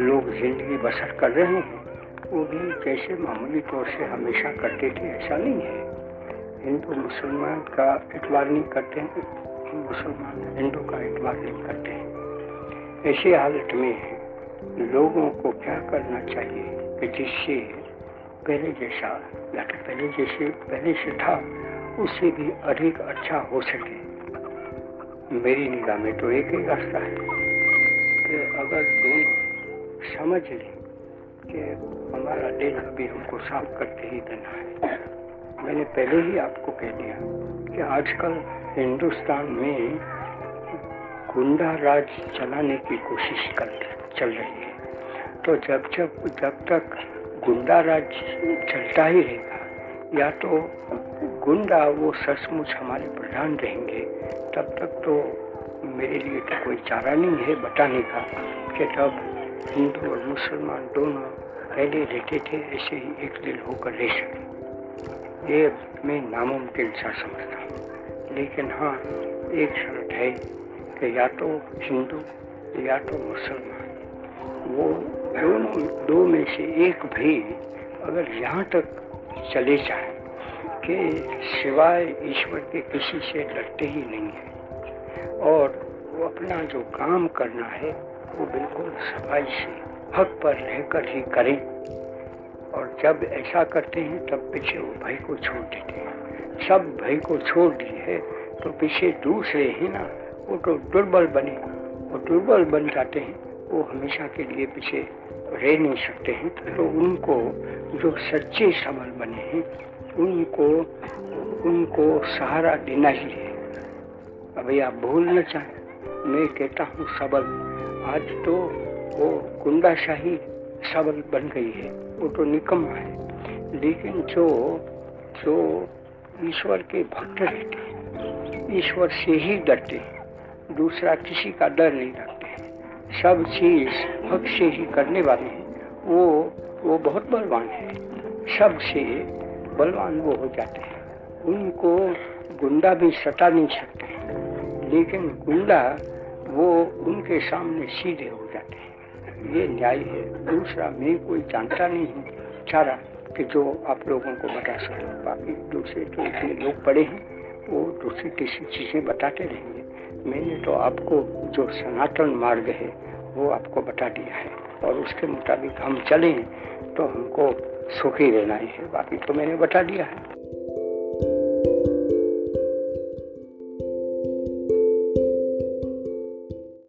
लोग ज़िंदगी बसर कर रहे हैं। वो भी जैसे मामूली तौर से हमेशा करते थे, ऐसा नहीं है। हिंदू, मुसलमान का इतवार नहीं करते हैं, मुसलमान हिंदू का इतवार नहीं करते हैं। ऐसे हालत में लोगों को क्या करना चाहिए कि जिससे पहले जैसा, या तो पहले जैसे, पहले से था, उससे भी अधिक अच्छा हो सके। मेरी निगाह में तो एक ही रास्ता है कि अगर दोनों समझ लें कि हमारा दिल अभी हमको साफ़ करते ही देना है। मैंने पहले ही आपको कह दिया कि आजकल हिंदुस्तान में गुंडा राज चलाने की कोशिश कर चल रही है। तो जब जब जब तक गुंडा राज चलता ही रहेगा, या तो गुंडा वो सचमुच हमारे प्रधान रहेंगे। तब तक तो मेरे लिए तो कोई चारा नहीं है बताने का। कि तब हिंदू और मुसलमान दोनों पहले रहते थे, ऐसे ही एक दिल होकर रह सके। ये मैं नामुमकिन सा समझता हूँ। लेकिन हाँ एक शर्त है कि या तो हिंदू, या तो मुसलमान। वो दोनों, दो में से एक भी अगर यहाँ तक चले जाए कि सिवाय ईश्वर के किसी से डरते ही नहीं है। और वो अपना जो काम करना है, वो बिल्कुल सफ़ाई से, हक पर रहकर ही करें। और जब ऐसा करते हैं, तब पीछे वो भय को छोड़ देते हैं। सब भय को छोड़ दिए है तो पीछे दूसरे ही ना, वो तो दुर्बल बने। वो दुर्बल बन जाते हैं, वो हमेशा के लिए पीछे रह नहीं सकते हैं। तो उनको जो सच्चे सबल बने हैं उनको उनको सहारा देना ही है। अभी आप भूल न चाहें मैं कहता हूँ, सबल। आज तो वो गुंडाशाही सबल बन गई है। वो तो निकम्मा है। लेकिन जो जो ईश्वर के भक्त रहते हैं, ईश्वर से ही डरते हैं। दूसरा किसी का डर नहीं रखते सब चीज़ भक्त से ही करने वाले हैं। वो वो बहुत बलवान है। सबसे बलवान वो हो जाते हैं। उनको गुंडा भी सता नहीं सकते। लेकिन गुंडा वो उनके सामने सीधे हो जाते हैं। ये न्याय है। दूसरा, मैं कोई जानता नहीं हूँ। चारा कि जो आप लोगों को बता सकूँ बाकी दूसरे तो इतने लोग पड़े हैं। वो दूसरी तीसरी चीज़ें बताते रहेंगे। मैंने तो आपको जो सनातन मार्ग है, वो आपको बता दिया है। और उसके मुताबिक हम चलें तो हमको सुखी रहना ही है। बाकी तो मैंने बता दिया है।